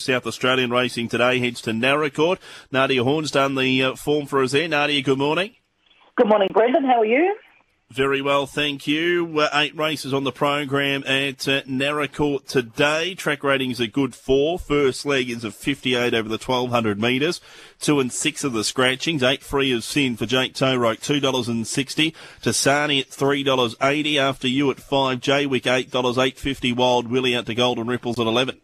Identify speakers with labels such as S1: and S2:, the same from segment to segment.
S1: South Australian racing today heads to Naracoorte. Nadia Horn's done the uh, form for us there. Nadia, good morning.
S2: Good morning, Brendan. How are you?
S1: Very well, thank you. Uh, eight races on the program at uh, Naracoorte today. Track ratings are good four. First leg is a 58 over the 1200 metres. Two and six of the scratchings. Eight free of sin for Jake Towroke, $2.60. Tassani at $3.80. After you at five. Jaywick $8, 8.50. Wild Willie out to Golden Ripples at 11.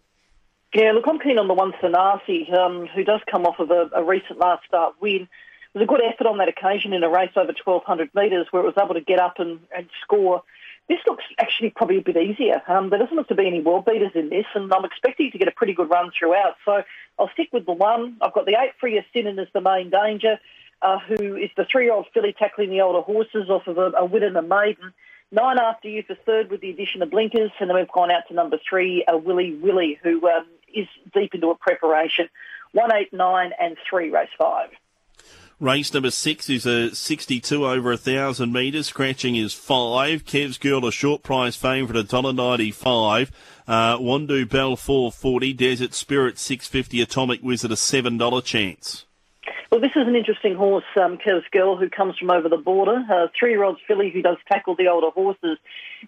S2: Yeah, look, I'm keen on the one Sanasi, um, who does come off of a, a recent last start win. It was a good effort on that occasion in a race over 1,200 metres where it was able to get up and, and score. This looks actually probably a bit easier. Um, there doesn't look to be any world beaters in this, and I'm expecting to get a pretty good run throughout. So I'll stick with the one. I've got the eight Freer Sinan as the main danger, uh, who is the three-year-old filly tackling the older horses off of a, a win and a maiden. Nine after you for third with the addition of blinkers, and then we've gone out to number three, uh, Willie Willie, who um, is deep into a preparation. One, eight, nine, and three, race five.
S1: Race number six is a 62 over a thousand metres. Scratching is five. Kev's Girl a short price favourite at $1.95. Uh, Wando Bell 440. Desert Spirit 650. Atomic Wizard a $7 chance.
S2: Well, this is an interesting horse, um, Kev's Girl, who comes from over the border. A three-year-old filly who does tackle the older horses.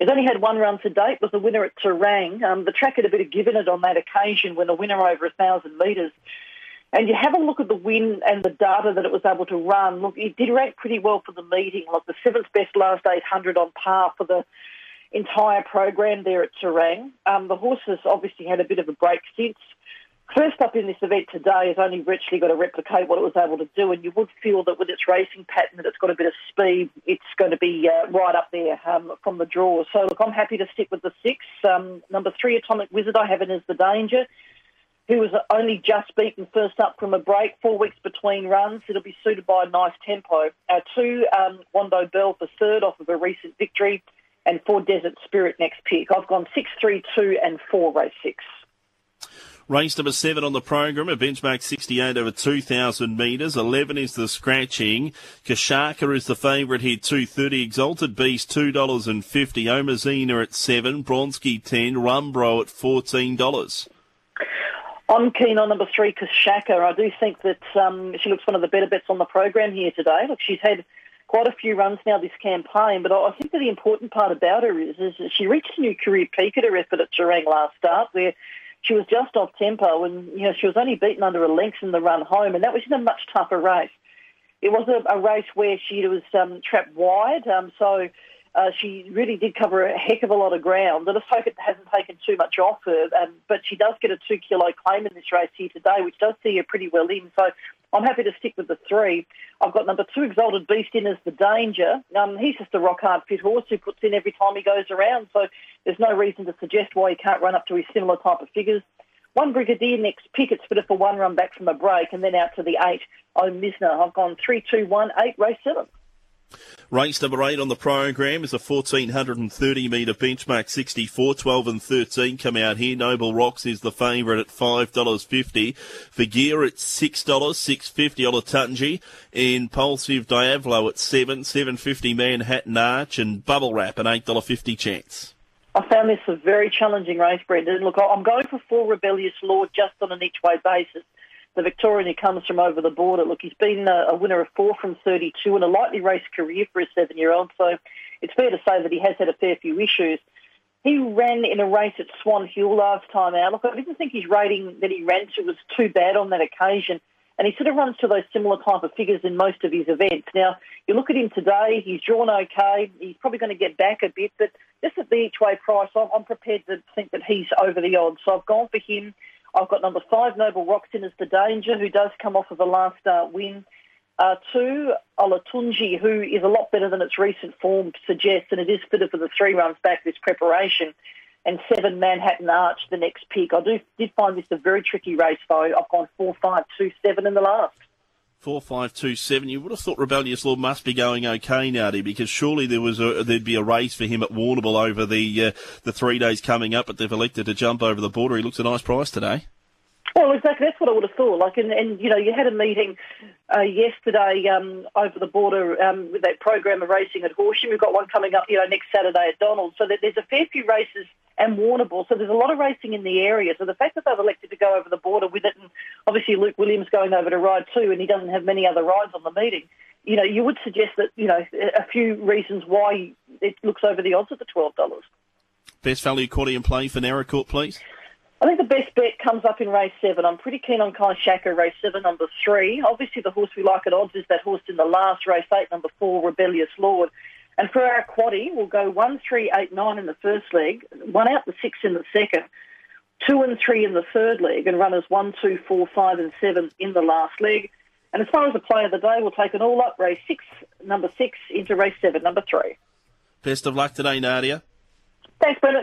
S2: Has only had one run to date. Was the winner at Terang. Um, the track had a bit of given it on that occasion when a winner over a thousand metres. And you have a look at the win and the data that it was able to run. Look, it did rank pretty well for the meeting. Like the seventh best last 800 on par for the entire program there at Terang. Um, the horses obviously had a bit of a break since. First up in this event today has only virtually got to replicate what it was able to do, and you would feel that with its racing pattern that it's got a bit of speed, it's going to be uh, right up there um, from the draw. So look, I'm happy to stick with the six. Um, number three, Atomic Wizard, I have in as the danger. Who was only just beaten first up from a break, four weeks between runs. It'll be suited by a nice tempo. Uh, two, um, Wando Bell for third off of a recent victory, and four, Desert Spirit next pick. I've gone six, three, two, and four, race six.
S1: Race number seven on the program, a benchmark 68 over 2,000 metres. 11 is the scratching. Kashaka is the favourite here, 230. Exalted Beast, $2.50. Omazina at 7. Bronski 10. Rumbro at $14.
S2: I'm keen on number three, Kashaka. I do think that um, she looks one of the better bets on the program here today. Look, she's had quite a few runs now this campaign, but I think that the important part about her is, is that she reached a new career peak at her effort at Terang last start, where she was just off tempo and you know she was only beaten under a length in the run home, and that was in a much tougher race. It was a, a race where she was um, trapped wide, um, so uh, she really did cover a heck of a lot of ground. And I hope it hasn't taken too much off her, um, but she does get a two kilo claim in this race here today, which does see her pretty well in. So I'm happy to stick with the three. I've got number two, Exalted Beast, in as the danger. Um, he's just a rock hard fit horse who puts in every time he goes around, so there's no reason to suggest why he can't run up to his similar type of figures. One Brigadier next pick, it's fitter for one run back from a break, and then out to the eight, Oh Misner. I've gone three, two, one, eight, race seven.
S1: Race number eight on the program is a 1430 metre benchmark 64, 12 and 13 come out here. Noble Rocks is the favourite at $5.50. For gear it's $6, $6.50 Olatunji. Impulsive Diavolo at 7, 750 Manhattan Arch and Bubble Wrap an $8.50 chance.
S2: I found this a very challenging race, Brendan. Look, I'm going for four Rebellious Lord just on an each way basis the Victorian who comes from over the border. Look, he's been a, a winner of four from 32 and a lightly raced career for a seven year old, so it's fair to say that he has had a fair few issues. He ran in a race at Swan Hill last time out. Look, I didn't think his rating that he ran to was too bad on that occasion. And he sort of runs to those similar type of figures in most of his events. Now, you look at him today, he's drawn okay. He's probably going to get back a bit, but just at the each way price, I'm, I'm prepared to think that he's over the odds. So I've gone for him. I've got number five, Noble Roxton, as the danger, who does come off of a last start win. Uh, two, Olatunji, who is a lot better than its recent form suggests, and it is fitted for the three runs back this preparation. And seven, Manhattan Arch, the next pick. I do did find this a very tricky race, though. I've gone four, five, two, seven in the last.
S1: Four five two seven. You would have thought Rebellious Lord must be going okay, now, because surely there was a, there'd be a race for him at Warrnambool over the uh, the three days coming up, but they've elected to jump over the border. He looks a nice price today.
S2: Well, exactly. That's what I would have thought. Like, and, and you know, you had a meeting uh, yesterday um, over the border um, with that program of racing at Horsham. We've got one coming up, you know, next Saturday at Donald. So that there's a fair few races and Warrnambool. So there's a lot of racing in the area. So the fact that they've elected to go over the border with it, and obviously Luke Williams going over to ride too, and he doesn't have many other rides on the meeting. You know, you would suggest that you know a few reasons why it looks over the odds at the twelve dollars.
S1: Best value quaddy play for Naracoorte, please.
S2: I think the best bet comes up in race seven. I'm pretty keen on Kashaka, race seven, number three. Obviously, the horse we like at odds is that horse in the last race eight, number four, Rebellious Lord. And for our quaddy, we'll go one, three, eight, nine in the first leg, one out the six in the second, two and three in the third leg, and runners one, two, four, five, and seven in the last leg. And as far as the play of the day, we'll take an all-up race six, number six, into race seven, number three.
S1: Best of luck today, Nadia.
S2: Thanks, Bennett.